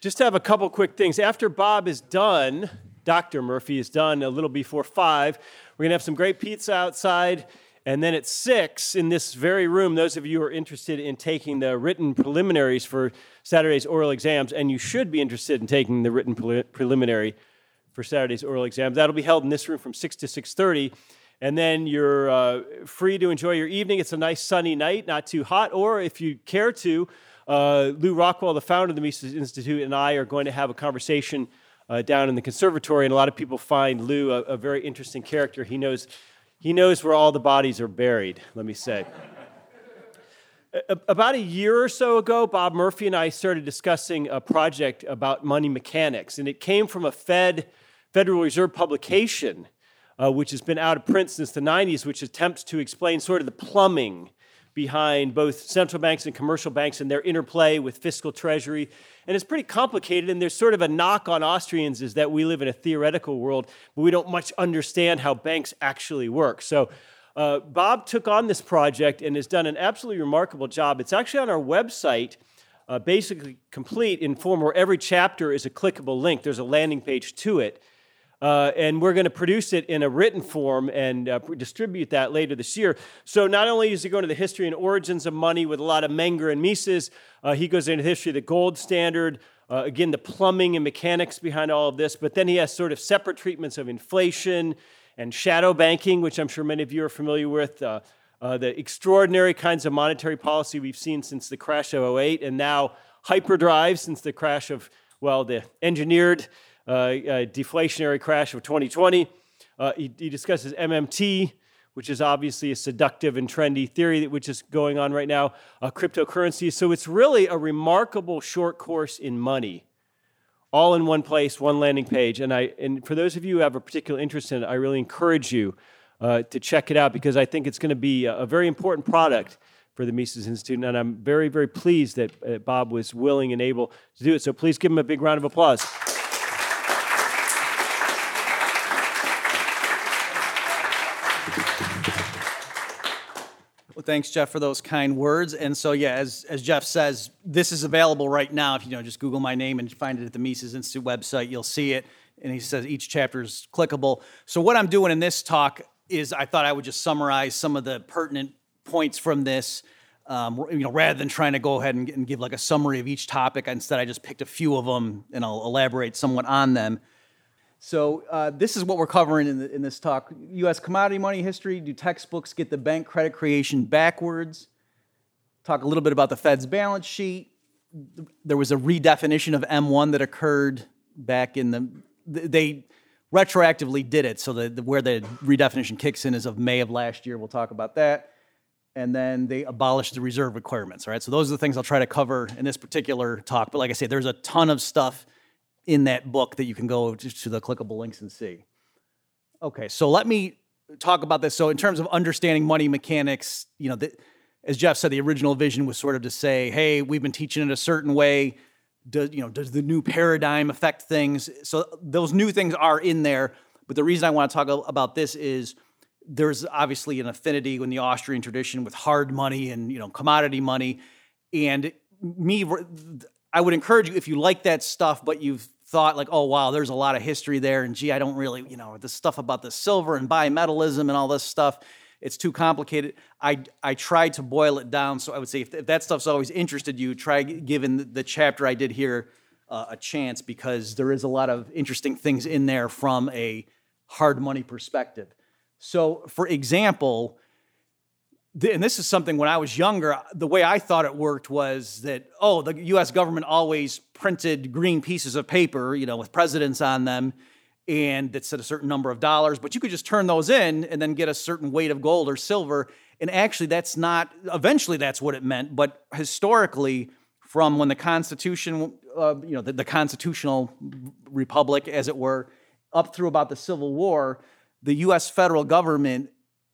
Just to have a couple quick things. After Bob is done, Dr. Murphy is done a little before five, we're going to have some great pizza outside. And then at six, in this very room, those of you who are interested in taking the written preliminaries for Saturday's oral exams, and you should be interested in taking the written preliminary for Saturday's oral exams, that'll be held in this room from 6 to 6.30 and then you're uh, free to enjoy your evening. It's a nice sunny night, not too hot. Or if you care to, uh, Lew Rockwell, the founder of the Mises Institute, and I are going to have a conversation uh, down in the conservatory. And a lot of people find Lew a, a, very interesting character. He knows, he knows where all the bodies are buried, let me say. About a year or so ago, Bob Murphy and I started discussing a project about money mechanics, and it came from a Fed, Federal Reserve publication uh, which has been out of print since the 90s, which attempts to explain sort of the plumbing behind both central banks and commercial banks and their interplay with fiscal treasury. And it's pretty complicated, and there's sort of a knock on Austrians is that we live in a theoretical world, but we don't much understand how banks actually work. So uh, Bob took on this project and has done an absolutely remarkable job. It's actually on our website. Uh, basically complete in form where every chapter is a clickable link. There's a landing page to it. Uh, and we're going to produce it in a written form and uh, distribute that later this year. So not only is he going to the history and origins of money with a lot of Menger and Mises, uh, he goes into the history of the gold standard, uh, again, the plumbing and mechanics behind all of this, but then he has sort of separate treatments of inflation and shadow banking, which I'm sure many of you are familiar with. Uh, uh, the extraordinary kinds of monetary policy we've seen since the crash of 08, and now hyperdrive since the crash of, well, the engineered deflationary crash of 2020. Uh, he, he, discusses MMT, which is obviously a seductive and trendy theory which is going on right now, uh, cryptocurrencies. So it's really a remarkable short course in money, all in one place, one landing page. And, I, and for those of you who have a particular interest in it, I really encourage you uh, to check it out because I think it's going to be a, a, very important product for the Mises Institute. And I'm very, very pleased that uh, Bob was willing and able to do it. So please give him a big round of applause. Thanks, Jeff, for those kind words. And so, yeah, as, as Jeff says, this is available right now. If you know, just Google my name and find it at the Mises Institute website, you'll see it. And he says each chapter is clickable. So, what I'm doing in this talk is I thought I would just summarize some of the pertinent points from this. Um, you know, rather than trying to go ahead and, and give like a summary of each topic, instead I just picked a few of them and I'll elaborate somewhat on them. So uh, this is what we're covering in, the, in, this talk. U.S. commodity money history. Do textbooks get the bank credit creation backwards? Talk a little bit about the Fed's balance sheet. There was a redefinition of M1 that occurred back in the. They retroactively did it, so the, the, where the redefinition kicks in is of May of last year. We'll talk about that. And then they abolished the reserve requirements. Right, so those are the things I'll try to cover in this particular talk. But like I say, there's a ton of stuff in that book that you can go to the clickable links and see. Okay, so let me talk about this. So, in terms of understanding money mechanics, you know, the, as Jeff said, the original vision was sort of to say, "Hey, we've been teaching it a certain way. Does you know does the new paradigm affect things?" So those new things are in there. But the reason I want to talk about this is there's obviously an affinity in the Austrian tradition with hard money and you know commodity money, and me. I would encourage you if you like that stuff, but you've thought like, oh wow, there's a lot of history there, and gee, I don't really, you know, the stuff about the silver and bimetallism and all this stuff, it's too complicated. I I tried to boil it down, so I would say if, if that stuff's always interested you, try giving the, chapter I did here uh, a chance because there is a lot of interesting things in there from a hard money perspective. So, for example, and this is something when I was younger, the way I thought it worked was that, oh, the US government always printed green pieces of paper, you know, with presidents on them, and that said a certain number of dollars, but you could just turn those in and then get a certain weight of gold or silver. And actually, that's not, eventually, that's what it meant, but historically, from when the Constitution, uh, you know, the, the constitutional republic, as it were, up through about the Civil War, the US federal government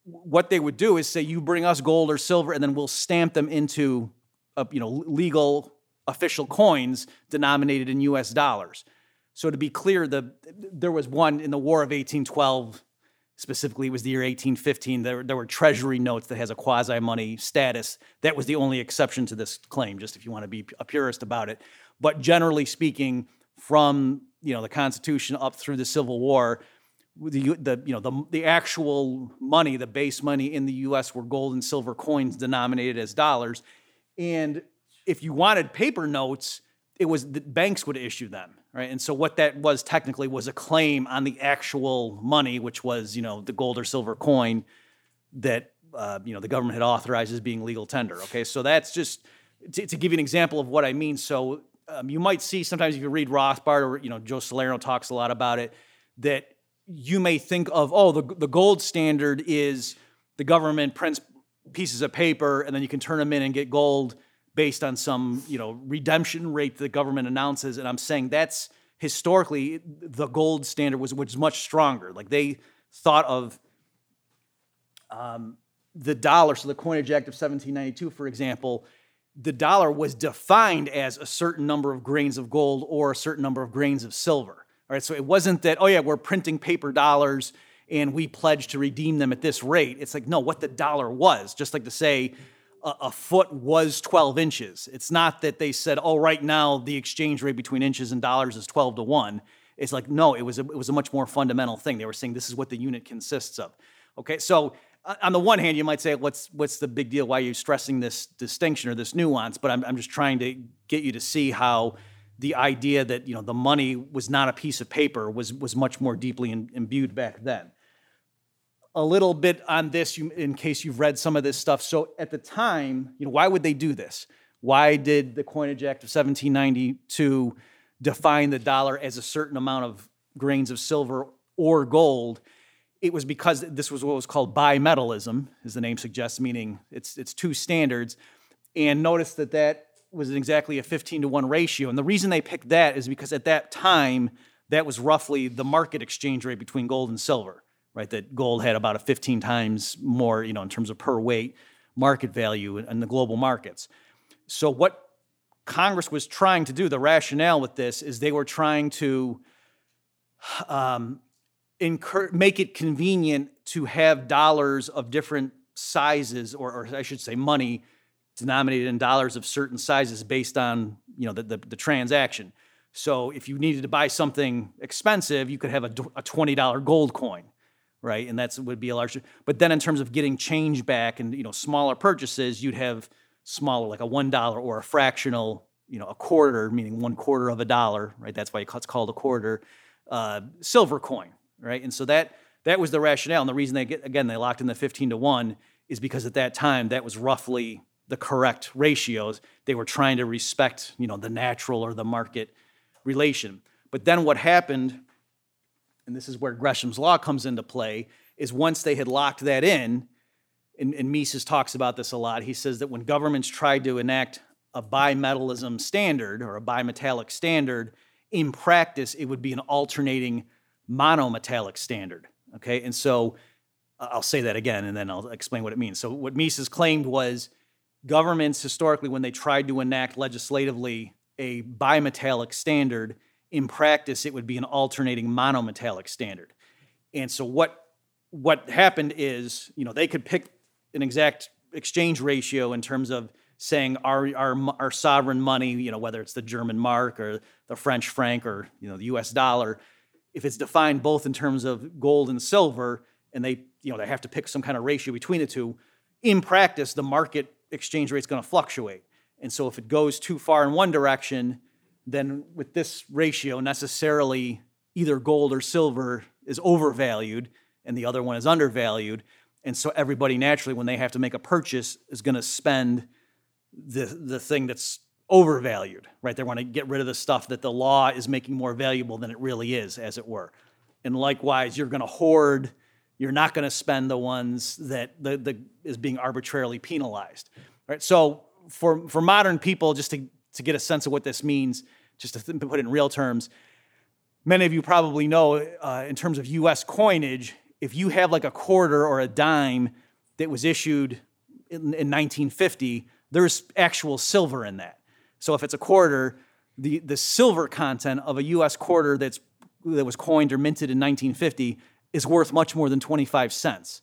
what they would do is say, you bring us gold or silver, and then we'll stamp them into a, you know, legal official coins denominated in US dollars. So to be clear, the, there was one in the War of 1812, specifically it was the year 1815, there, there were treasury notes that has a quasi-money status. That was the only exception to this claim, just if you want to be a purist about it. But generally speaking, from you know the Constitution up through the Civil War, the, the you know the, the actual money, the base money in the U.S. were gold and silver coins denominated as dollars, and if you wanted paper notes, it was the banks would issue them, right? And so what that was technically was a claim on the actual money, which was you know the gold or silver coin that uh, you know the government had authorized as being legal tender. Okay, so that's just to, to give you an example of what I mean. So um, you might see sometimes if you read Rothbard or you know Joe Salerno talks a lot about it that you may think of, oh, the, the gold standard is the government prints pieces of paper and then you can turn them in and get gold based on some, you know, redemption rate the government announces. And I'm saying that's historically the gold standard was which is much stronger. Like they thought of um, the dollar, so the Coinage Act of 1792, for example, the dollar was defined as a certain number of grains of gold or a certain number of grains of silver. All right, so it wasn't that, oh yeah, we're printing paper dollars and we pledge to redeem them at this rate. It's like, no, what the dollar was, just like to say a, a, foot was 12 inches. It's not that they said, oh, right now the exchange rate between inches and dollars is 12 to 1. It's like, no, it was a, it was a much more fundamental thing. They were saying this is what the unit consists of. Okay, so uh, on the one hand, you might say, what's, what's the big deal? Why are you stressing this distinction or this nuance? But I'm, I'm just trying to get you to see how the idea that you know the money was not a piece of paper was was much more deeply in, imbued back then. A little bit on this, you, in case you've read some of this stuff. So at the time, you know, why would they do this? Why did the Coinage Act of 1792 define the dollar as a certain amount of grains of silver or gold? It was because this was what was called bimetallism, as the name suggests, meaning it's it's two standards. And notice that that was exactly a 15 to 1 ratio. And the reason they picked that is because at that time, that was roughly the market exchange rate between gold and silver, right? That gold had about a 15 times more, you know, in terms of per weight market value in the global markets. So what Congress was trying to do, the rationale with this is they were trying to um, incur, make it convenient to have dollars of different sizes, or, or I should say money, denominated in dollars of certain sizes based on you know the, the, the transaction. So if you needed to buy something expensive, you could have a, a twenty dollar gold coin, right? And that would be a larger. But then in terms of getting change back and you know smaller purchases, you'd have smaller like a one dollar or a fractional, you know, a quarter, meaning one quarter of a dollar, right? That's why it's called a quarter uh, silver coin, right? And so that that was the rationale, and the reason they get again they locked in the fifteen to one is because at that time that was roughly the correct ratios. They were trying to respect, you know, the natural or the market relation. But then what happened, and this is where Gresham's law comes into play, is once they had locked that in, and, and Mises talks about this a lot, he says that when governments tried to enact a bimetallism standard or a bimetallic standard, in practice, it would be an alternating monometallic standard. Okay, and so I'll say that again and then I'll explain what it means. So, what Mises claimed was governments historically, when they tried to enact legislatively a bimetallic standard, in practice, it would be an alternating monometallic standard. And so what what happened is, you know, they could pick an exact exchange ratio in terms of saying our, our, our sovereign money, you know, whether it's the German mark or the French franc or, you know, the US dollar, if it's defined both in terms of gold and silver, and they, you know, they have to pick some kind of ratio between the two, in practice, the market exchange rate is going to fluctuate. And so if it goes too far in one direction, then with this ratio, necessarily either gold or silver is overvalued and the other one is undervalued. And so everybody naturally, when they have to make a purchase, is going to spend the, the thing that's overvalued, right? They want to get rid of the stuff that the law is making more valuable than it really is, as it were. And likewise, you're going to hoard you're not going to spend the ones that the, the is being arbitrarily penalized. Right? So for for modern people, just to to get a sense of what this means, just to put it in real terms, many of you probably know uh, in terms of U.S. coinage, if you have like a quarter or a dime that was issued in, in 1950, there's actual silver in that. So if it's a quarter, the, the silver content of a U.S. quarter that's that was coined or minted in 1950 is worth much more than 25 cents.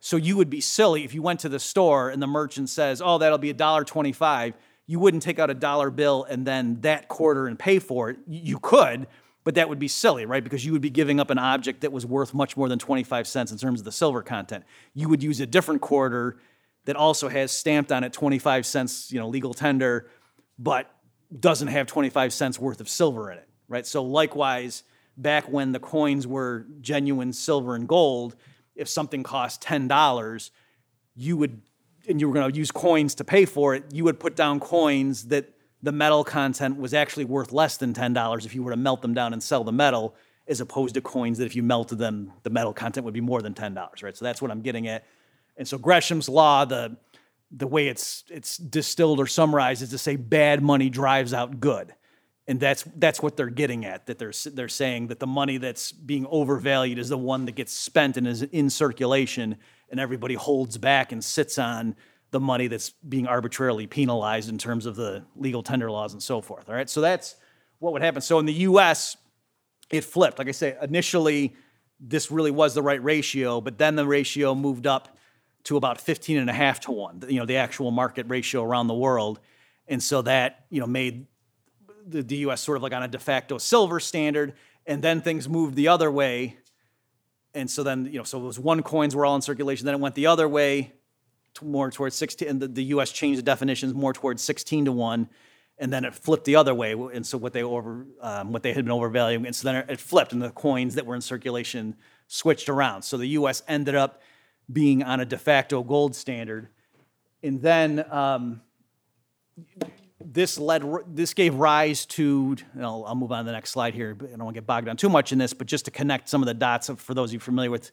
So you would be silly if you went to the store and the merchant says, "Oh, that'll be a dollar 25." you wouldn't take out a dollar bill and then that quarter and pay for it. You could, but that would be silly, right? Because you would be giving up an object that was worth much more than 25 cents in terms of the silver content. You would use a different quarter that also has stamped on it 25 cents, you know, legal tender, but doesn't have 25 cents worth of silver in it, right? So likewise, back when the coins were genuine silver and gold, if something cost $10, you would and you were going to use coins to pay for it, you would put down coins that the metal content was actually worth less than $10 if you were to melt them down and sell the metal, as opposed to coins that if you melted them, the metal content would be more than $10, right? So that's what I'm getting at. And so Gresham's law, the the way it's it's distilled or summarized is to say bad money drives out good. And that's that's what they're getting at. That they're they're saying that the money that's being overvalued is the one that gets spent and is in circulation, and everybody holds back and sits on the money that's being arbitrarily penalized in terms of the legal tender laws and so forth. All right, so that's what would happen. So in the U.S., it flipped. Like I say, initially this really was the right ratio, but then the ratio moved up to about 15 and a half to one. You know, the actual market ratio around the world, and so that you know made the, U.S. sort of like on a de facto silver standard, and then things moved the other way. And so then, you know, so those one coins were all in circulation. Then it went the other way more towards 16, and the, the U.S. changed the definitions more towards 16 to one, and then it flipped the other way. And so what they over, um, what they had been overvaluing, and so then it flipped, and the coins that were in circulation switched around. So the U.S. ended up being on a de facto gold standard, and then um, this led, this gave rise to. I'll, I'll move on to the next slide here. But I don't want to get bogged down too much in this, but just to connect some of the dots for those of you familiar with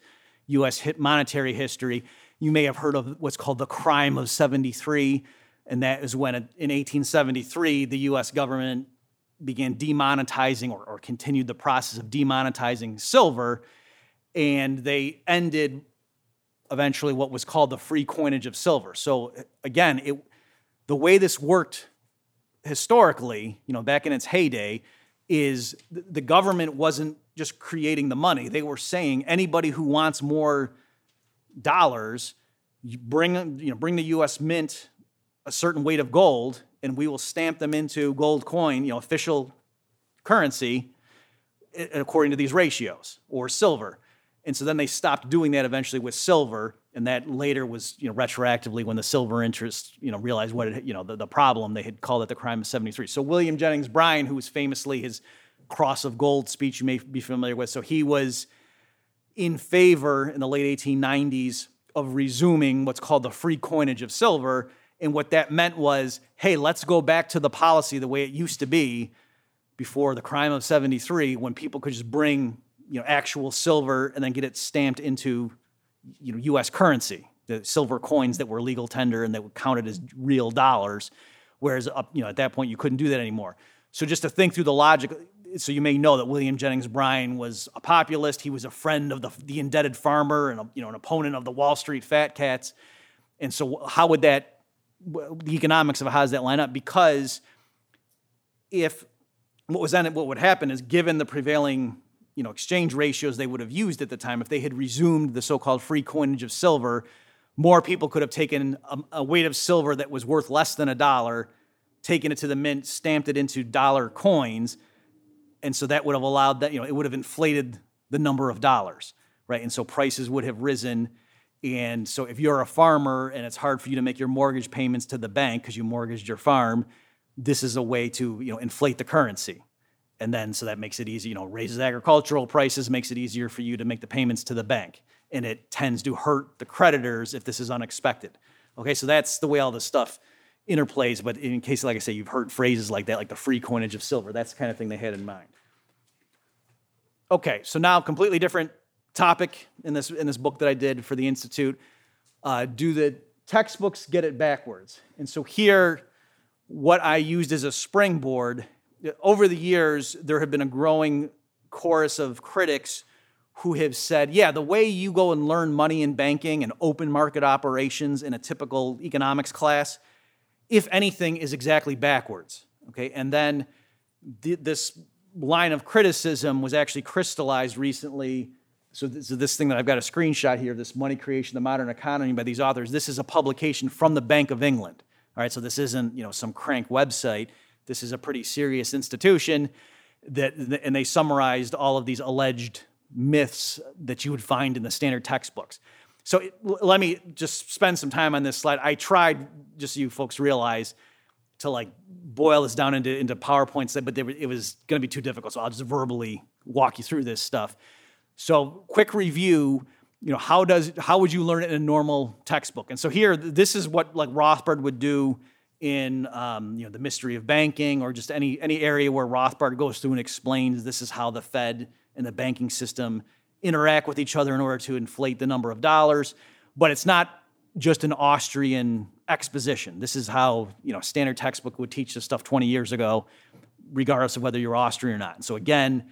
U.S. monetary history you may have heard of what's called the crime of 73, and that is when in 1873 the US government began demonetizing or, or continued the process of demonetizing silver, and they ended eventually what was called the free coinage of silver. So again, it, the way this worked historically, you know, back in its heyday, is the government wasn't just creating the money. They were saying anybody who wants more dollars, you bring, you know, bring the US Mint a certain weight of gold, and we will stamp them into gold coin, you know, official currency, according to these ratios, or silver. And so then they stopped doing that eventually with silver, and that later was, you know, retroactively when the silver interest, you know, realized what it, you know, the, the problem, they had called it the crime of 73. So William Jennings Bryan, who was famously his cross of gold speech you may be familiar with, so he was in favor in the late 1890s of resuming what's called the free coinage of silver. And what that meant was hey, let's go back to the policy the way it used to be before the crime of 73 when people could just bring you know, actual silver and then get it stamped into you know, US currency, the silver coins that were legal tender and that were counted as real dollars. Whereas up, you know, at that point, you couldn't do that anymore. So just to think through the logic, so you may know that William Jennings Bryan was a populist. He was a friend of the, the indebted farmer and a, you know an opponent of the Wall Street fat cats. And so, how would that the economics of how does that line up? Because if what was then what would happen is given the prevailing you know exchange ratios they would have used at the time, if they had resumed the so-called free coinage of silver, more people could have taken a, a weight of silver that was worth less than a dollar, taken it to the mint, stamped it into dollar coins and so that would have allowed that you know it would have inflated the number of dollars right? And so prices would have risen. And so if you're a farmer and it's hard for you to make your mortgage payments to the bank because you mortgaged your farm this is a way to you know inflate the currency and then so that makes it easy you know raises agricultural prices makes it easier for you to make the payments to the bank and it tends to hurt the creditors if this is unexpected okay so that's the way all this stuff interplays, but in case, like I say, you've heard phrases like that, like the free coinage of silver. That's the kind of thing they had in mind. Okay, so now completely different topic in this in this book that I did for the institute. Uh, do the textbooks get it backwards? And so here, what I used as a springboard. Over the years, there have been a growing chorus of critics who have said, yeah, the way you go and learn money in banking and open market operations in a typical economics class if anything, is exactly backwards. Okay, and then th- this line of criticism was actually crystallized recently. So this, so this thing that I've got a screenshot here, this Money Creation, the Modern Economy by these authors, this is a publication from the Bank of England. All right, so this isn't you know some crank website. This is a pretty serious institution that, and they summarized all of these alleged myths that you would find in the standard textbooks. So let me just spend some time on this slide. I tried, just so you folks realize, to like boil this down into, into PowerPoints, but it was going to be too difficult. So I'll just verbally walk you through this stuff. So quick review, you know, how does how would you learn it in a normal textbook? And so here, this is what like Rothbard would do in um, you know the mystery of banking or just any any area where Rothbard goes through and explains this is how the Fed and the banking system interact with each other in order to inflate the number of dollars. But it's not just an Austrian exposition. This is how you know standard textbook would teach this stuff 20 years ago, regardless of whether you're Austrian or not. And so again,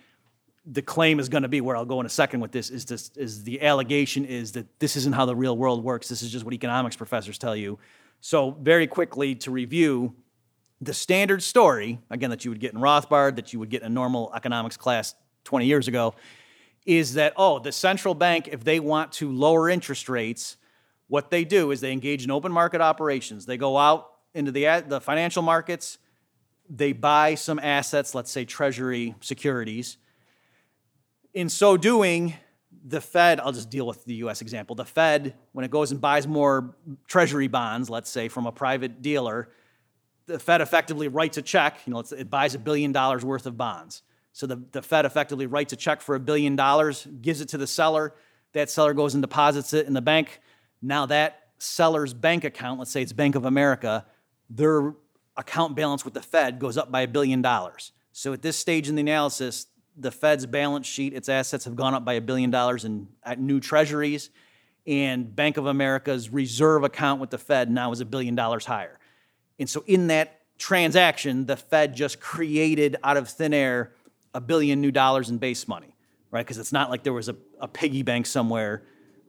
the claim is going to be where I'll go in a second with this is this is the allegation is that this isn't how the real world works. This is just what economics professors tell you. So very quickly to review the standard story again that you would get in Rothbard, that you would get in a normal economics class 20 years ago, is that, oh, the central bank, if they want to lower interest rates, what they do is they engage in open market operations. They go out into the, the financial markets, they buy some assets, let's say treasury securities. In so doing, the Fed, I'll just deal with the US example. The Fed, when it goes and buys more treasury bonds, let's say from a private dealer, the Fed effectively writes a check, you know, it buys a billion dollars worth of bonds. So the, the Fed effectively writes a check for a billion dollars, gives it to the seller. That seller goes and deposits it in the bank. Now that seller's bank account, let's say it's Bank of America, their account balance with the Fed goes up by a billion dollars. So at this stage in the analysis, the Fed's balance sheet, its assets have gone up by a billion dollars in new treasuries, and Bank of America's reserve account with the Fed now is a billion dollars higher. And so in that transaction, the Fed just created out of thin air a billion new dollars in base money, right? Because it's not like there was a, a piggy bank somewhere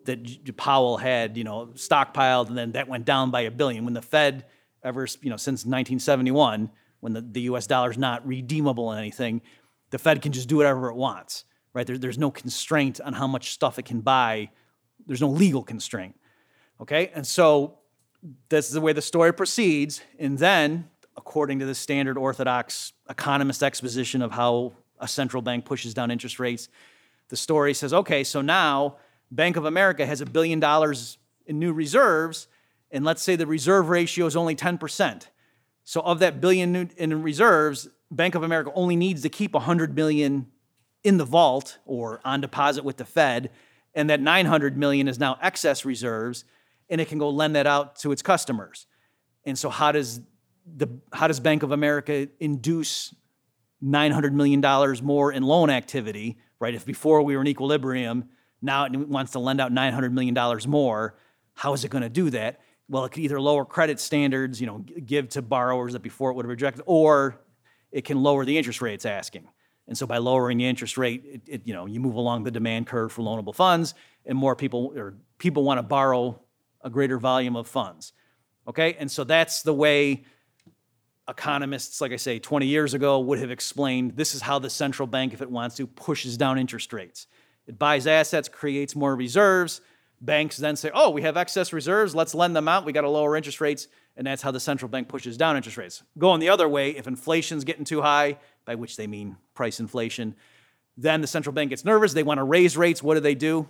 that Powell had, you know, stockpiled and then that went down by a billion. When the Fed ever, you know, since 1971, when the, the US dollar is not redeemable in anything, the Fed can just do whatever it wants, right? There, there's no constraint on how much stuff it can buy. There's no legal constraint, okay? And so this is the way the story proceeds. And then, according to the standard orthodox economist exposition of how a central bank pushes down interest rates. The story says, okay, so now Bank of America has a billion dollars in new reserves, and let's say the reserve ratio is only 10%. So of that billion in reserves, Bank of America only needs to keep 100 million in the vault or on deposit with the Fed, and that 900 million is now excess reserves, and it can go lend that out to its customers. And so how does the how does Bank of America induce $900 million more in loan activity, right? If before we were in equilibrium, now it wants to lend out $900 million more, how is it going to do that? Well, it could either lower credit standards, you know, give to borrowers that before it would have rejected, or it can lower the interest rate it's asking. And so by lowering the interest rate, it, it, you know, you move along the demand curve for loanable funds, and more people or people want to borrow a greater volume of funds. Okay, and so that's the way economists, like I say, 20 years ago would have explained this is how the central bank, if it wants to, pushes down interest rates. It buys assets, creates more reserves. Banks then say, oh, we have excess reserves, let's lend them out, we got to lower interest rates. And that's how the central bank pushes down interest rates. Going the other way, if inflation's getting too high, by which they mean price inflation, then the central bank gets nervous. They want to raise rates. What do they do?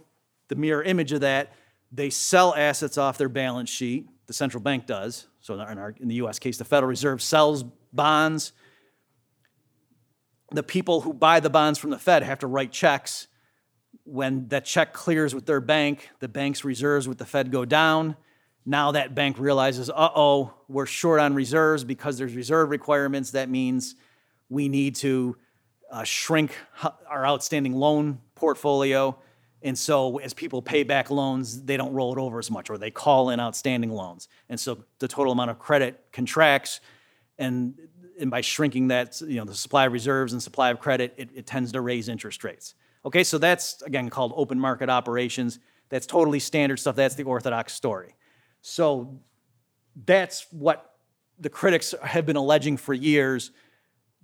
The mirror image of that, they sell assets off their balance sheet. The central bank does. So in, our, in the US case, the Federal Reserve sells bonds. The people who buy the bonds from the Fed have to write checks. When that check clears with their bank, the bank's reserves with the Fed go down. Now that bank realizes, uh oh, we're short on reserves because there's reserve requirements. That means we need to uh, shrink our outstanding loan portfolio. And so as people pay back loans, they don't roll it over as much or they call in outstanding loans. And so the total amount of credit contracts and and by shrinking that, you know, the supply of reserves and supply of credit, it, it tends to raise interest rates. Okay, so that's again called open market operations. That's totally standard stuff. That's the orthodox story. So that's what the critics have been alleging for years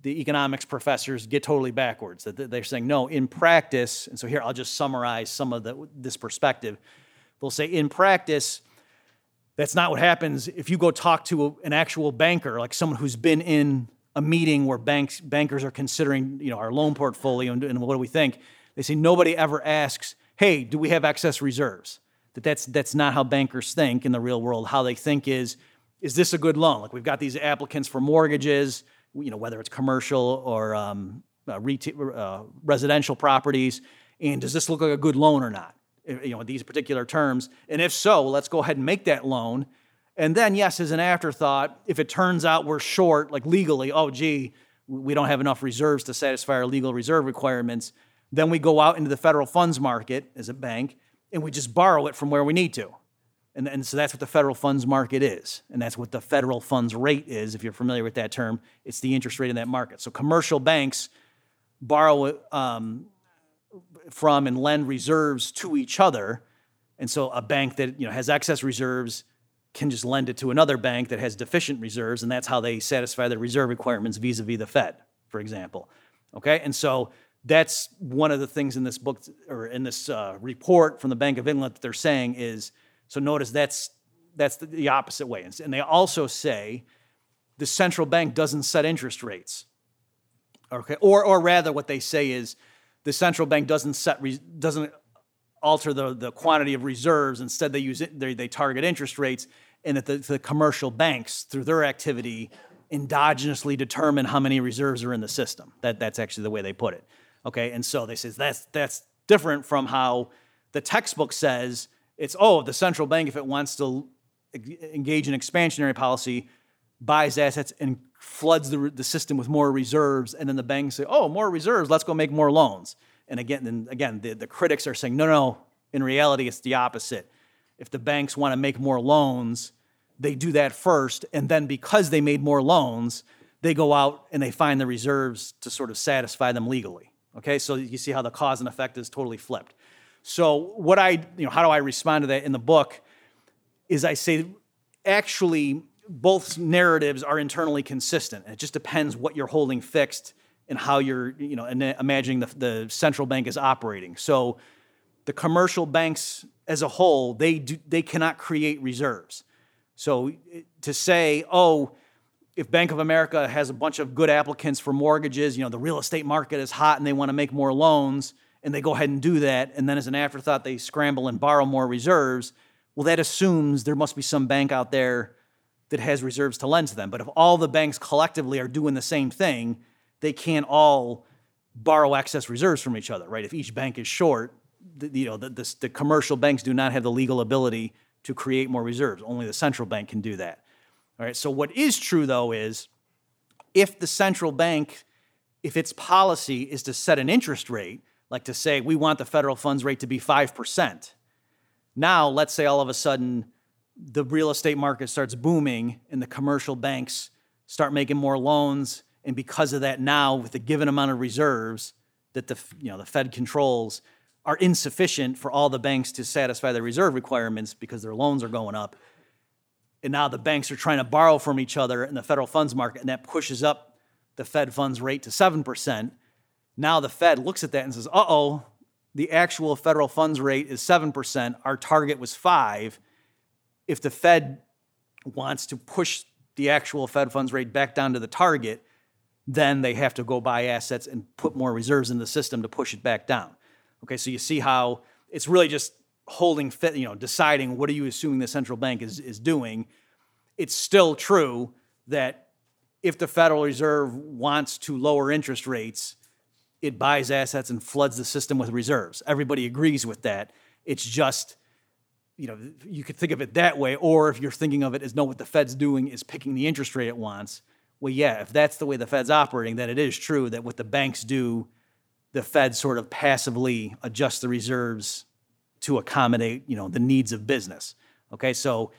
the economics professors get totally backwards. That they're saying, no, in practice, and so here I'll just summarize some of the, this perspective. They'll say, in practice, That's not what happens if you go talk to a, an actual banker, like someone who's been in a meeting where banks bankers are considering, you know, our loan portfolio and, and what do we think. They say nobody ever asks, "Hey, do we have excess reserves?" That that's that's not how bankers think in the real world. How they think is, is this a good loan? Like we've got these applicants for mortgages, you know, whether it's commercial or um, uh, retail, uh, residential properties, and does this look like a good loan or not? You know, these particular terms, and if so, let's go ahead and make that loan. And then, yes, as an afterthought, if it turns out we're short, like legally, oh, gee, we don't have enough reserves to satisfy our legal reserve requirements, then we go out into the federal funds market as a bank and we just borrow it from where we need to. And, and so that's what the federal funds market is. And that's what the federal funds rate is, if you're familiar with that term. It's the interest rate in that market. So commercial banks borrow um, from and lend reserves to each other. And so a bank that you know has excess reserves can just lend it to another bank that has deficient reserves, and that's how they satisfy their reserve requirements vis-a-vis the Fed, for example. Okay, and so that's one of the things in this book or in this uh, report from the Bank of England that they're saying is so notice that's that's the, the opposite way. And they also say the central bank doesn't set interest rates. Okay? Or or rather what they say is the central bank doesn't set doesn't alter the, the quantity of reserves. Instead they use it they, they target interest rates and that the, the commercial banks through their activity endogenously determine how many reserves are in the system. That, that's actually the way they put it Okay, and so they say that's that's different from how the textbook says it's oh the central bank if it wants to engage in expansionary policy buys assets and floods the, the system with more reserves. And then the banks say oh more reserves let's go make more loans. And again and again the, the critics are saying no no in reality it's the opposite. If the banks want to make more loans they do that first and then because they made more loans they go out and they find the reserves to sort of satisfy them legally Okay, so you see how the cause and effect is totally flipped. So, what I, you know, how do I respond to that in the book is I say, actually, both narratives are internally consistent. It just depends what you're holding fixed and how you're, you know, imagining the, the central bank is operating. So, the commercial banks as a whole, they do, they cannot create reserves. So, eh, to say, oh, if Bank of America has a bunch of good applicants for mortgages, you know, the real estate market is hot and they want to make more loans, and they go ahead and do that, and then as an afterthought, they scramble and borrow more reserves, well, that assumes there must be some bank out there that has reserves to lend to them. But if all the banks collectively are doing the same thing, they can't all borrow excess reserves from each other, right? If each bank is short, the, you know, the, the, the commercial banks do not have the legal ability to create more reserves. Only the central bank can do that. All right, so what is true though is if the central bank, if its policy is to set an interest rate, like to say we want the federal funds rate to be 5%, now let's say all of a sudden the real estate market starts booming and the commercial banks start making more loans and because of that now with the given amount of reserves that the you know the Fed controls are insufficient for all the banks to satisfy their reserve requirements because their loans are going up and now the banks are trying to borrow from each other in the federal funds market, and that pushes up the Fed funds rate to 7%. Now the Fed looks at that and says, uh oh, the actual federal funds rate is 7%. Our target was 5 If the Fed wants to push the actual Fed funds rate back down to the target, then they have to go buy assets and put more reserves in the system to push it back down. Okay, so you see how it's really just holding fit, you know, deciding what are you assuming the central bank is, is doing, it's still true that if the Federal Reserve wants to lower interest rates, it buys assets and floods the system with reserves. Everybody agrees with that. It's just, you know, you could think of it that way, or if you're thinking of it as no, what the Fed's doing is picking the interest rate it wants. Well, yeah, if that's the way the Fed's operating, then it is true that what the banks do, the Fed sort of passively adjusts the reserves to accommodate you know the needs of business. Okay, so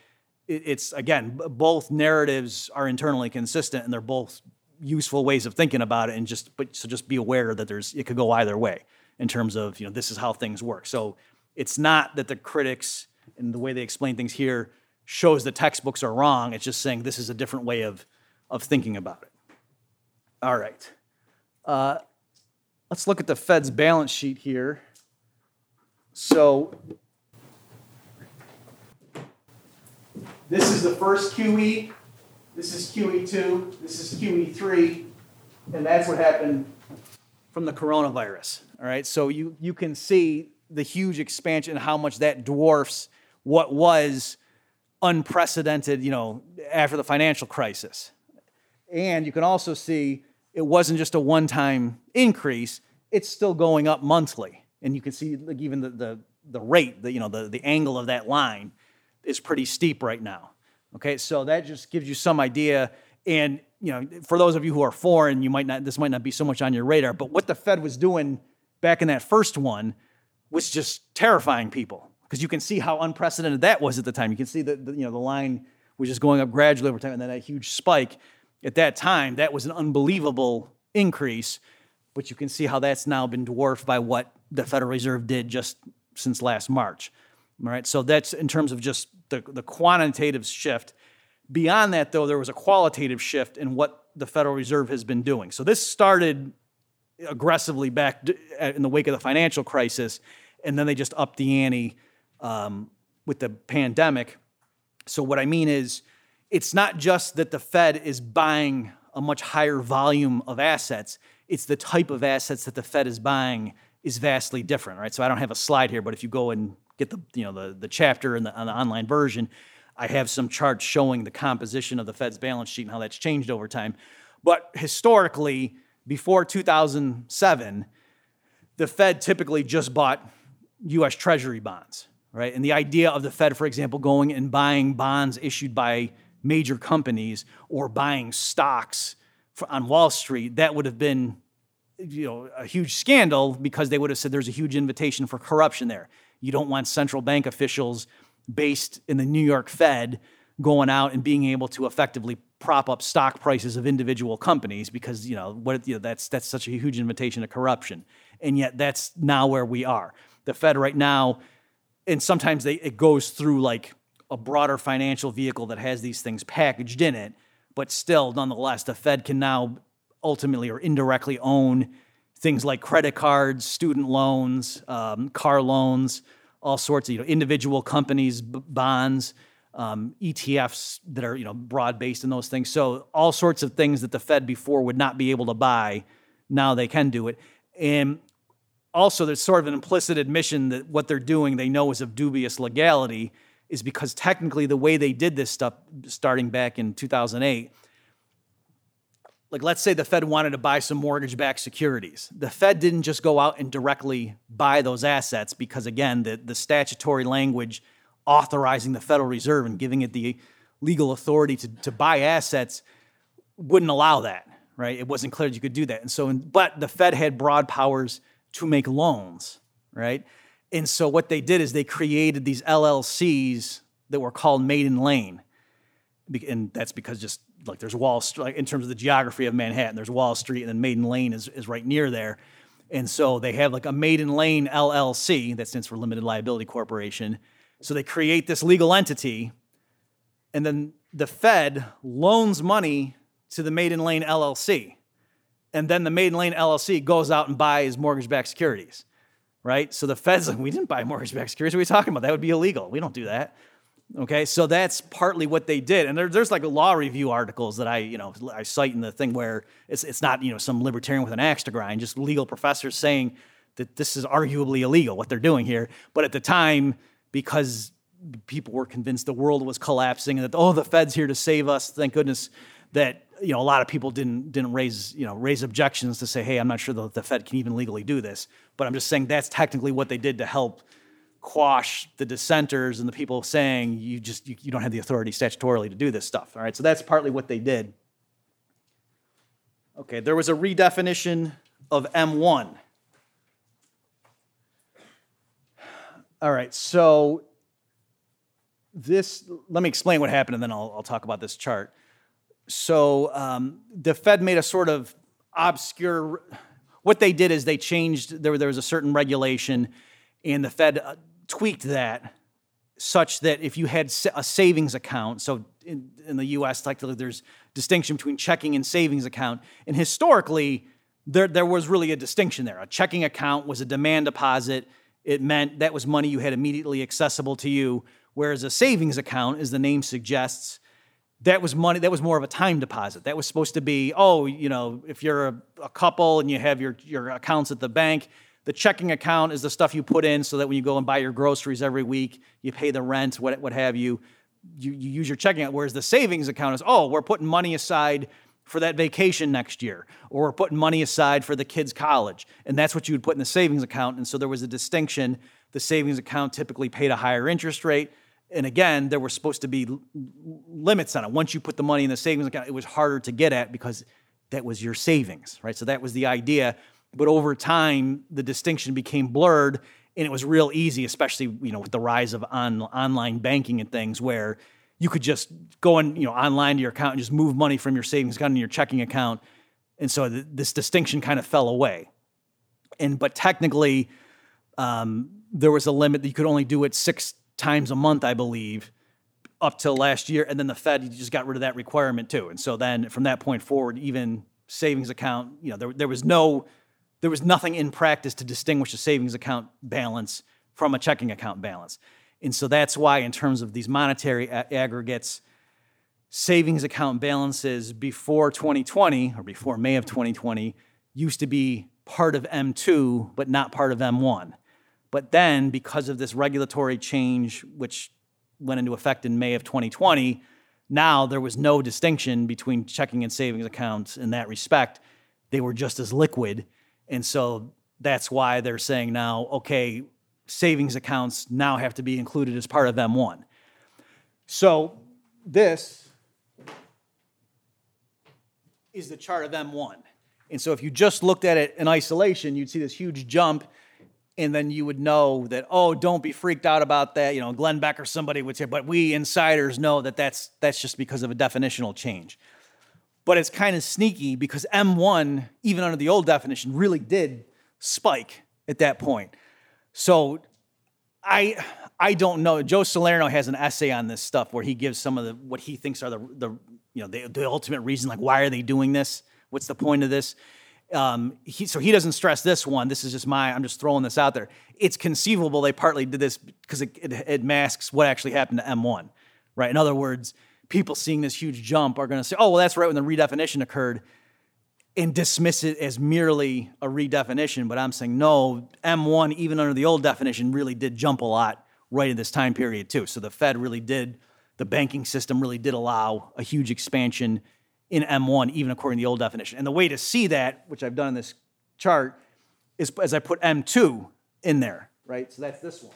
it's again both narratives are internally consistent and they're both useful ways of thinking about it and just but so just be aware that there's it could go either way in terms of you know this is how things work. So it's not that the critics and the way they explain things here shows the textbooks are wrong it's just saying this is a different way of of thinking about it. All right. Uh, let's look at the fed's balance sheet here so This is the first QE. This is QE2. This is QE3. And that's what happened from the coronavirus. All right. So you, you can see the huge expansion, how much that dwarfs what was unprecedented, you know, after the financial crisis. And you can also see it wasn't just a one-time increase, it's still going up monthly. And you can see like even the, the, the rate, the, you know, the, the angle of that line is pretty steep right now. Okay, so that just gives you some idea. And you know, for those of you who are foreign, you might not this might not be so much on your radar, but what the Fed was doing back in that first one was just terrifying people because you can see how unprecedented that was at the time. You can see that you know the line was just going up gradually over time, and then that huge spike at that time. That was an unbelievable increase, but you can see how that's now been dwarfed by what the Federal Reserve did just since last March. All right, so that's in terms of just the, the quantitative shift. Beyond that, though, there was a qualitative shift in what the Federal Reserve has been doing. So this started aggressively back in the wake of the financial crisis, and then they just upped the ante um, with the pandemic. So what I mean is, it's not just that the Fed is buying a much higher volume of assets; it's the type of assets that the Fed is buying is vastly different, right? So I don't have a slide here, but if you go and get the you know the the chapter in the, on the online version, I have some charts showing the composition of the Fed's balance sheet and how that's changed over time. But historically, before 2007, the Fed typically just bought U.S. Treasury bonds, right? And the idea of the Fed, for example, going and buying bonds issued by major companies or buying stocks on Wall Street, that would have been you know a huge scandal because they would have said there's a huge invitation for corruption there. You don't want central bank officials based in the New York Fed going out and being able to effectively prop up stock prices of individual companies because you know what you know, that's that's such a huge invitation to corruption. And yet that's now where we are. The Fed right now, and sometimes they it goes through like a broader financial vehicle that has these things packaged in it, but still, nonetheless, the Fed can now ultimately or indirectly own things like credit cards, student loans, um, car loans, all sorts of you know individual companies, b- bonds, um, ETFs that are you know broad based in those things. So all sorts of things that the Fed before would not be able to buy, now they can do it. And also, there's sort of an implicit admission that what they're doing they know is of dubious legality, is because technically the way they did this stuff starting back in 2008 like let's say the Fed wanted to buy some mortgage backed securities. The Fed didn't just go out and directly buy those assets because, again, the, the statutory language authorizing the Federal Reserve and giving it the legal authority to, to buy assets wouldn't allow that, right? It wasn't clear that you could do that. And so, but the Fed had broad powers to make loans, right? And so what they did is they created these LLCs that were called Maiden Lane. And that's because just like there's Wall Street, like in terms of the geography of Manhattan, there's Wall Street and then Maiden Lane is, is right near there. And so they have like a Maiden Lane LLC, that stands for Limited Liability Corporation. So they create this legal entity, and then the Fed loans money to the Maiden Lane LLC. And then the Maiden Lane LLC goes out and buys mortgage backed securities, right? So the Fed's like, we didn't buy mortgage backed securities. What are we talking about? That would be illegal. We don't do that. Okay, so that's partly what they did, and there, there's like law review articles that I, you know, I cite in the thing where it's it's not you know some libertarian with an axe to grind, just legal professors saying that this is arguably illegal what they're doing here. But at the time, because people were convinced the world was collapsing and that oh the Fed's here to save us, thank goodness that you know a lot of people didn't didn't raise you know raise objections to say hey I'm not sure that the Fed can even legally do this, but I'm just saying that's technically what they did to help quash the dissenters and the people saying you just you, you, don't have the authority statutorily to do this stuff. All right so that's partly what they did. Okay there was a redefinition of m1 all right so this let me explain what happened and then i'll, I'll talk about this chart. So um, the fed made a sort of obscure what they did is they changed there, there was a certain regulation and the fed uh, tweaked that such that if you had a savings account, so in, in the US, technically there's distinction between checking and savings account. And historically, there, there was really a distinction there. A checking account was a demand deposit. It meant that was money you had immediately accessible to you, Whereas a savings account, as the name suggests, that was money that was more of a time deposit that was supposed to be oh you know if you're a, a, couple and you have your, your accounts at the bank the checking account is the stuff you put in so that when you go and buy your groceries every week you pay the rent what, what have you. you you use your checking account whereas the savings account is oh we're putting money aside for that vacation next year or we're putting money aside for the kids college and that's what you would put in the savings account and so there was a distinction the savings account typically paid a higher interest rate and again, there were supposed to be limits on it. Once you put the money in the savings account, it was harder to get at because that was your savings, right? So that was the idea. But over time, the distinction became blurred, and it was real easy, especially you know with the rise of on, online banking and things, where you could just go and you know online to your account and just move money from your savings account to your checking account, and so th- this distinction kind of fell away. And but technically, um, there was a limit that you could only do it six times a month, I believe, up till last year. And then the Fed just got rid of that requirement too. And so then from that point forward, even savings account, you know, there, there was no, there was nothing in practice to distinguish a savings account balance from a checking account balance. And so that's why, in terms of these monetary a- aggregates, savings account balances before 2020 or before May of 2020 used to be part of M2, but not part of M1. But then, because of this regulatory change, which went into effect in May of 2020, now there was no distinction between checking and savings accounts in that respect. They were just as liquid. And so that's why they're saying now, okay, savings accounts now have to be included as part of M1. So this is the chart of M1. And so if you just looked at it in isolation, you'd see this huge jump and then you would know that oh don't be freaked out about that you know glenn beck or somebody would say but we insiders know that that's that's just because of a definitional change but it's kind of sneaky because m1 even under the old definition really did spike at that point so i i don't know joe salerno has an essay on this stuff where he gives some of the what he thinks are the the you know the, the ultimate reason like why are they doing this what's the point of this um, he, so he doesn't stress this one. This is just my, I'm just throwing this out there. It's conceivable they partly did this because it, it, it, masks what actually happened to M1, right? In other words, people seeing this huge jump are going to say, oh, well, that's right when the redefinition occurred and dismiss it as merely a redefinition. But I'm saying, no, M1, even under the old definition, really did jump a lot right in this time period, too. So the Fed really did, the banking system really did allow a huge expansion in M1, even according to the old definition. And the way to see that, which I've done in this chart, is as I put M2 in there, right? So that's this one.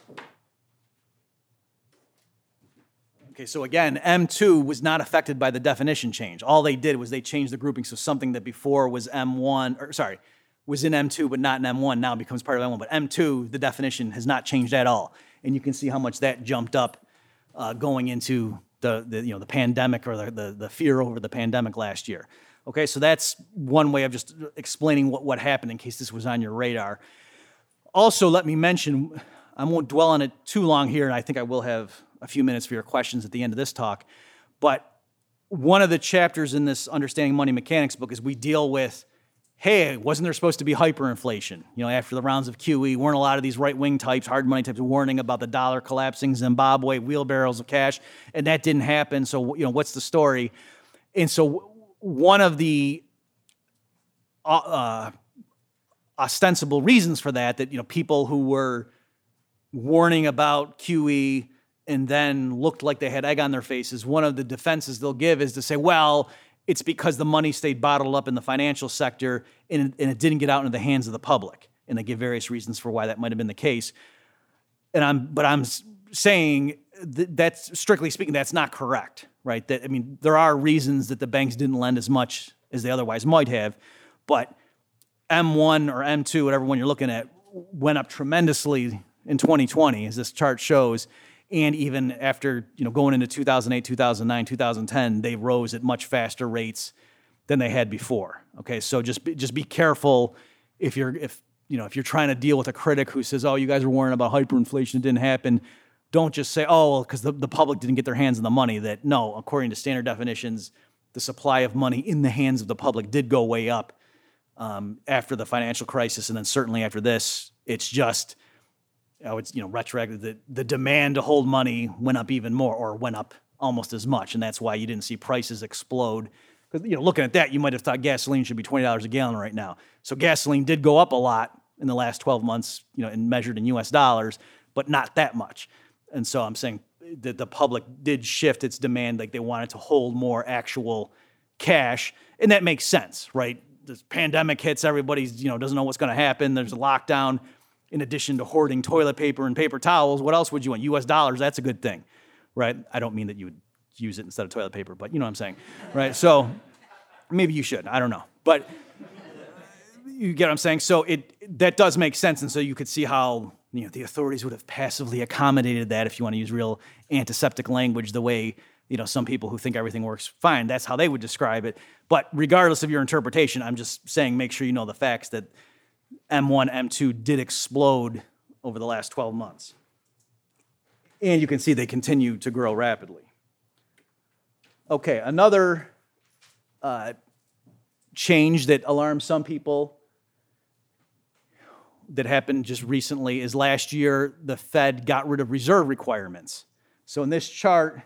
Okay, so again, M2 was not affected by the definition change. All they did was they changed the grouping. So something that before was M1, or sorry, was in M2 but not in M1 now becomes part of M1. But M2, the definition has not changed at all. And you can see how much that jumped up uh, going into the, the you know the pandemic or the, the, the fear over the pandemic last year. Okay, so that's one way of just explaining what, what happened in case this was on your radar. Also, let me mention, I won't dwell on it too long here, and I think I will have a few minutes for your questions at the end of this talk. But one of the chapters in this Understanding Money Mechanics book is we deal with hey, wasn't there supposed to be hyperinflation? You know, after the rounds of QE, weren't a lot of these right wing types, hard money types, warning about the dollar collapsing, Zimbabwe, wheelbarrows of cash, and that didn't happen. So, you know, what's the story? And so, one of the uh, uh, ostensible reasons for that, that, you know, people who were warning about QE and then looked like they had egg on their faces, one of the defenses they'll give is to say, well, it's because the money stayed bottled up in the financial sector and, and it didn't get out into the hands of the public. And they give various reasons for why that might have been the case. And I'm, but I'm saying that that's strictly speaking, that's not correct, right? That I mean, there are reasons that the banks didn't lend as much as they otherwise might have, but M1 or M2, whatever one you're looking at, went up tremendously in 2020, as this chart shows and even after you know going into 2008 2009 2010 they rose at much faster rates than they had before okay? So just be, just be careful if you're if you know if you're trying to deal with a critic who says oh you guys are worrying about hyperinflation it didn't happen don't just say oh because the, the public didn't get their hands on the money that no according to standard definitions the supply of money in the hands of the public did go way up um, after the financial crisis and then certainly after this it's just Oh, I would, you know, retroactive, the, the demand to hold money went up even more or went up almost as much. And that's why you didn't see prices explode. Because, you know, looking at that, you might have thought gasoline should be $20 a gallon right now. So gasoline did go up a lot in the last 12 months, you know, and measured in US dollars, but not that much. And so I'm saying that the public did shift its demand, like they wanted to hold more actual cash. And that makes sense, right? This pandemic hits, everybody's, you know, doesn't know what's going to happen. There's a lockdown in addition to hoarding toilet paper and paper towels, what else would you want? US dollars, that's a good thing, right? I don't mean that you would use it instead of toilet paper, but you know what I'm saying, right? So maybe you should, I don't know. But you get what I'm saying? So it that does make sense. And so you could see how you know the authorities would have passively accommodated that if you want to use real antiseptic language, the way you know some people who think everything works fine, that's how they would describe it. But regardless of your interpretation, I'm just saying make sure you know the facts that M1, M2 did explode over the last 12 months. And you can see they continue to grow rapidly. Okay, another uh, change that alarmed some people that happened just recently is last year the Fed got rid of reserve requirements. So in this chart,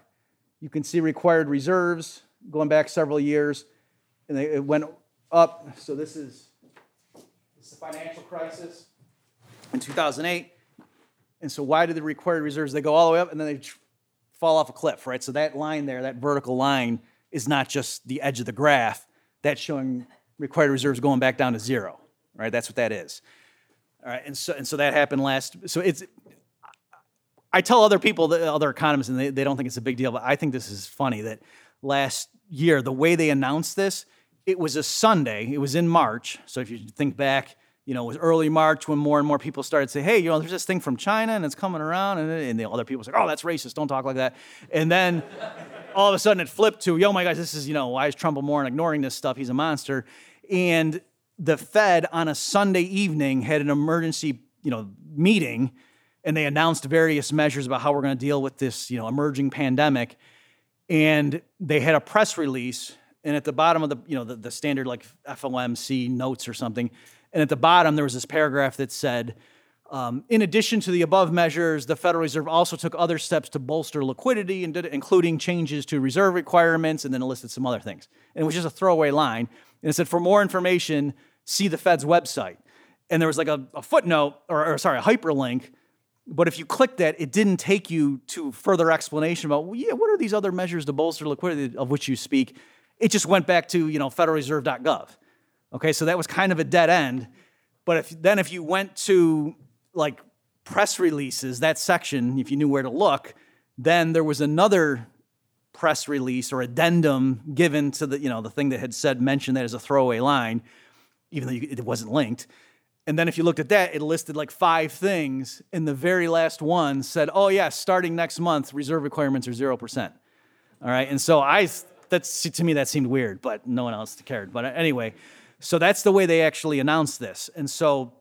you can see required reserves going back several years, and they, it went up. So this is the financial crisis in 2008. And so, why do the required reserves? They go all the way up and then they fall off a cliff, right? So, that line there, that vertical line, is not just the edge of the graph. That's showing required reserves going back down to zero, right? That's what that is. All right, and so and so that happened last. So it's. I tell other people, other economists, and they, they don't think it's a big deal, but I think this is funny that last year the way they announced this, it was a Sunday. It was in March. So if you think back, you know, it was early March when more and more people started to say, hey, you know, there's this thing from China and it's coming around. And, and the other people say, oh, that's racist. Don't talk like that. And then all of a sudden it flipped to, yo, my guys, this is, you know, why is Trump more ignoring this stuff? He's a monster. And the Fed on a Sunday evening had an emergency, you know, meeting and they announced various measures about how we're going to deal with this, you know, emerging pandemic. And they had a press release and at the bottom of the, you know, the, the standard like FOMC notes or something, and at the bottom, there was this paragraph that said, um, in addition to the above measures, the Federal Reserve also took other steps to bolster liquidity, and did, including changes to reserve requirements, and then it listed some other things. And it was just a throwaway line. And it said, for more information, see the Fed's website. And there was like a, a footnote, or, or, sorry, a hyperlink. But if you clicked that, it didn't take you to further explanation about, well, yeah, what are these other measures to bolster liquidity of which you speak? It just went back to, you know, federalreserve.gov. Okay, so that was kind of a dead end. But if then if you went to like press releases, that section, if you knew where to look, then there was another press release or addendum given to the you know the thing that had said mentioned that as a throwaway line, even though you, it wasn't linked. And then if you looked at that, it listed like five things, and the very last one said, "Oh yeah, starting next month, reserve requirements are zero percent." All right, and so I that's to me that seemed weird, but no one else cared. But uh, anyway, so that's the way they actually announced this. And so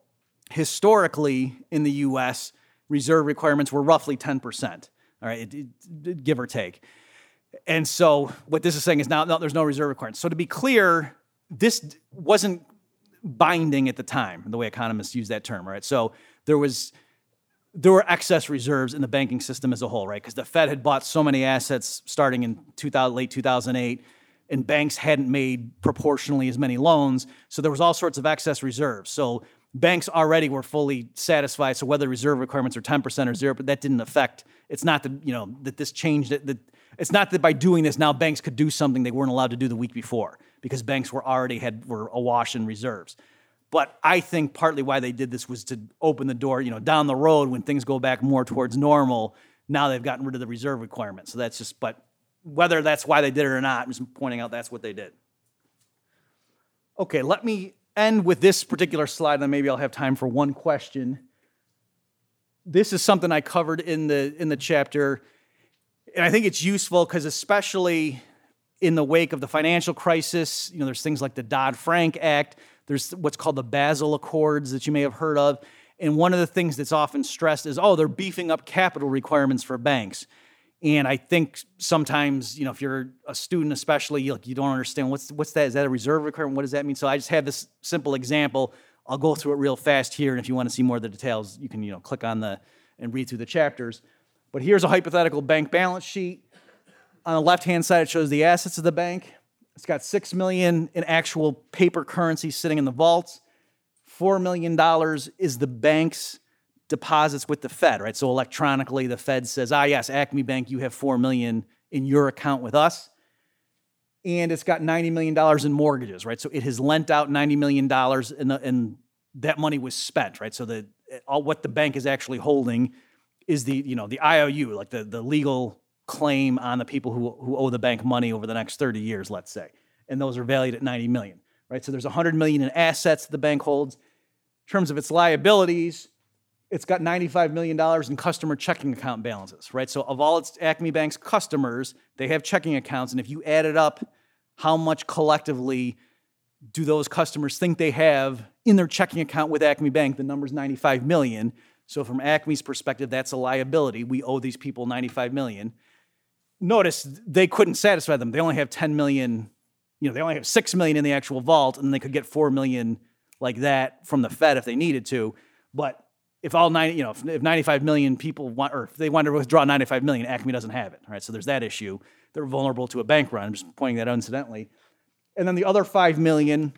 historically in the US, reserve requirements were roughly 10%, all right, it, it, give or take. And so what this is saying is now no, there's no reserve requirements. So to be clear, this wasn't binding at the time, the way economists use that term, right? So there was there were excess reserves in the banking system as a whole, right? Because the Fed had bought so many assets starting in 2000, late 2008 and banks hadn't made proportionally as many loans. So there was all sorts of excess reserves. So banks already were fully satisfied. So whether reserve requirements are 10% or zero, but that didn't affect, it's not that, you know, that this changed it. That, it's not that by doing this now banks could do something they weren't allowed to do the week before because banks were already had were awash in reserves. But I think partly why they did this was to open the door, you know, down the road when things go back more towards normal. Now they've gotten rid of the reserve requirement. So that's just, but whether that's why they did it or not, I'm just pointing out that's what they did. Okay, let me end with this particular slide, and then maybe I'll have time for one question. This is something I covered in the in the chapter, and I think it's useful because especially in the wake of the financial crisis, you know, there's things like the Dodd-Frank Act, there's what's called the Basel Accords that you may have heard of. And one of the things that's often stressed is, oh, they're beefing up capital requirements for banks. And I think sometimes, you know, if you're a student, especially, you, you don't understand what's what's that? Is that a reserve requirement? What does that mean? So I just have this simple example. I'll go through it real fast here, and if you want to see more of the details, you can, you know, click on the and read through the chapters. But here's a hypothetical bank balance sheet. On the left-hand side, it shows the assets of the bank. It's got six million in actual paper currency sitting in the vaults. Four million dollars is the bank's deposits with the Fed, right? So electronically, the Fed says, "Ah, yes, Acme Bank, you have 4 million in your account with us." And it's got ninety million dollars in mortgages, right? So it has lent out ninety million dollars, and, and that money was spent, right? So the all what the bank is actually holding is the you know the IOU, like the the legal claim on the people who, who owe the bank money over the next 30 years, let's say. And those are valued at 90 million, right? So there's 100 million in assets the bank holds. In terms of its liabilities, it's got $95 million in customer checking account balances, right? So of all its Acme Bank's customers, they have checking accounts. And if you added up how much collectively do those customers think they have in their checking account with Acme Bank, the number's 95 million. So from Acme's perspective, that's a liability. We owe these people 95 million notice they couldn't satisfy them. They only have 10 million, you know, they only have 6 million in the actual vault, and they could get 4 million like that from the Fed if they needed to. But if all 90, you know, if, if 95 million people want, or if they want to withdraw 95 million, Acme doesn't have it, right? So there's that issue. They're vulnerable to a bank run. I'm just pointing that out incidentally. And then the other 5 million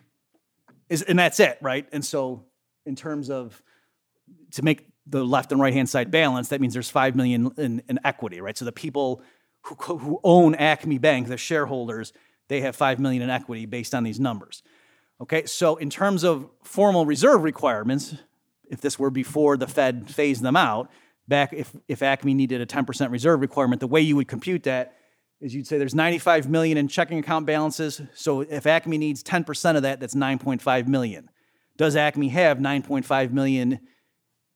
is, and that's it, right? And so in terms of, to make the left and right hand side balance, that means there's 5 million in, in equity, right? So the people who, who own Acme Bank, the shareholders, they have 5 million in equity based on these numbers. Okay, so in terms of formal reserve requirements, if this were before the Fed phased them out, back if, if Acme needed a 10% reserve requirement, the way you would compute that is you'd say there's 95 million in checking account balances. So if Acme needs 10% of that, that's 9.5 million. Does Acme have 9.5 million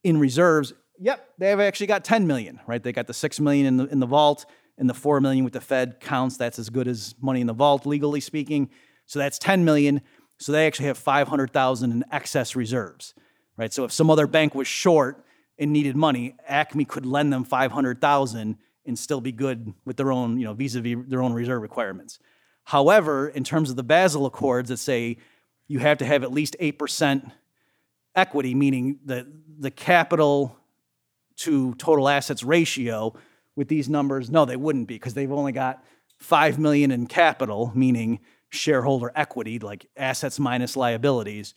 in reserves? Yep, they have actually got 10 million, right? They got the 6 million in the, in the vault and the 4 million with the Fed counts. That's as good as money in the vault, legally speaking. So that's 10 million. So they actually have 500,000 in excess reserves, right? So if some other bank was short and needed money, Acme could lend them 500,000 and still be good with their own, you know, vis-a-vis their own reserve requirements. However, in terms of the Basel Accords that say you have to have at least 8% equity, meaning the, the capital to total assets ratio with these numbers, no, they wouldn't be because they've only got 5 million in capital, meaning shareholder equity, like assets minus liabilities,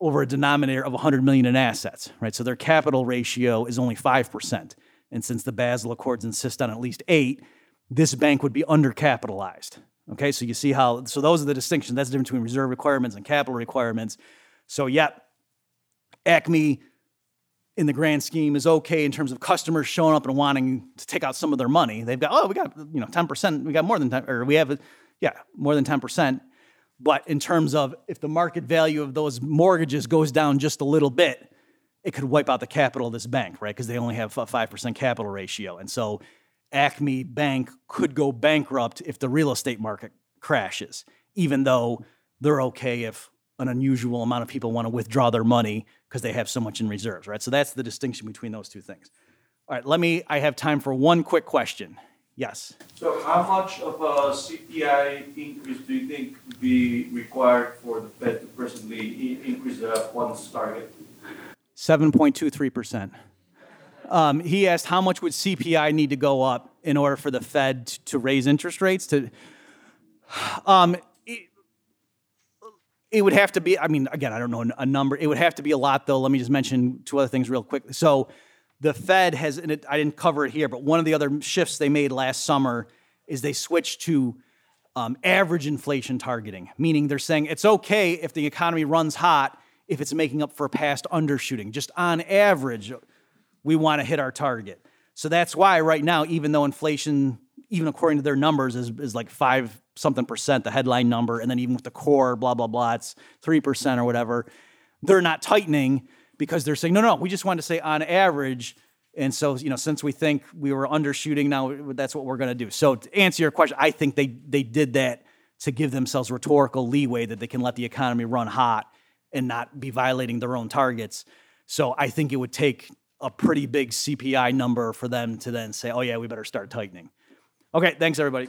over a denominator of 100 million in assets, right? So their capital ratio is only 5%. And since the Basel Accords insist on at least 8, this bank would be undercapitalized. Okay, so you see how, so those are the distinctions. That's the difference between reserve requirements and capital requirements. So, yep, Acme in the grand scheme is okay in terms of customers showing up and wanting to take out some of their money. They've got, oh, we got, you know, 10%, we got more than 10, or we have, yeah, more than 10%. But in terms of if the market value of those mortgages goes down just a little bit, it could wipe out the capital of this bank, right? Because they only have a 5% capital ratio. And so Acme Bank could go bankrupt if the real estate market crashes, even though they're okay if an unusual amount of people want to withdraw their money because they have so much in reserves, right? So that's the distinction between those two things. All right, let me, I have time for one quick question. Yes. So how much of a CPI increase do you think would be required for the Fed to presently increase the funds target? 7.23%. Um, he asked how much would CPI need to go up in order for the Fed to raise interest rates to um, it would have to be, I mean, again, I don't know a number. It would have to be a lot, though. Let me just mention two other things real quick. So the Fed has, and it, I didn't cover it here, but one of the other shifts they made last summer is they switched to um, average inflation targeting, meaning they're saying it's okay if the economy runs hot if it's making up for past undershooting. Just on average, we want to hit our target. So that's why right now, even though inflation, even according to their numbers, is, is like five something percent, the headline number, and then even with the core, blah, blah, blah, it's 3% or whatever. They're not tightening because they're saying, no, no, we just want to say on average. And so, you know, since we think we were undershooting, now that's what we're going to do. So, to answer your question, I think they they did that to give themselves rhetorical leeway that they can let the economy run hot and not be violating their own targets. So, I think it would take a pretty big CPI number for them to then say, oh, yeah, we better start tightening. Okay, thanks, everybody.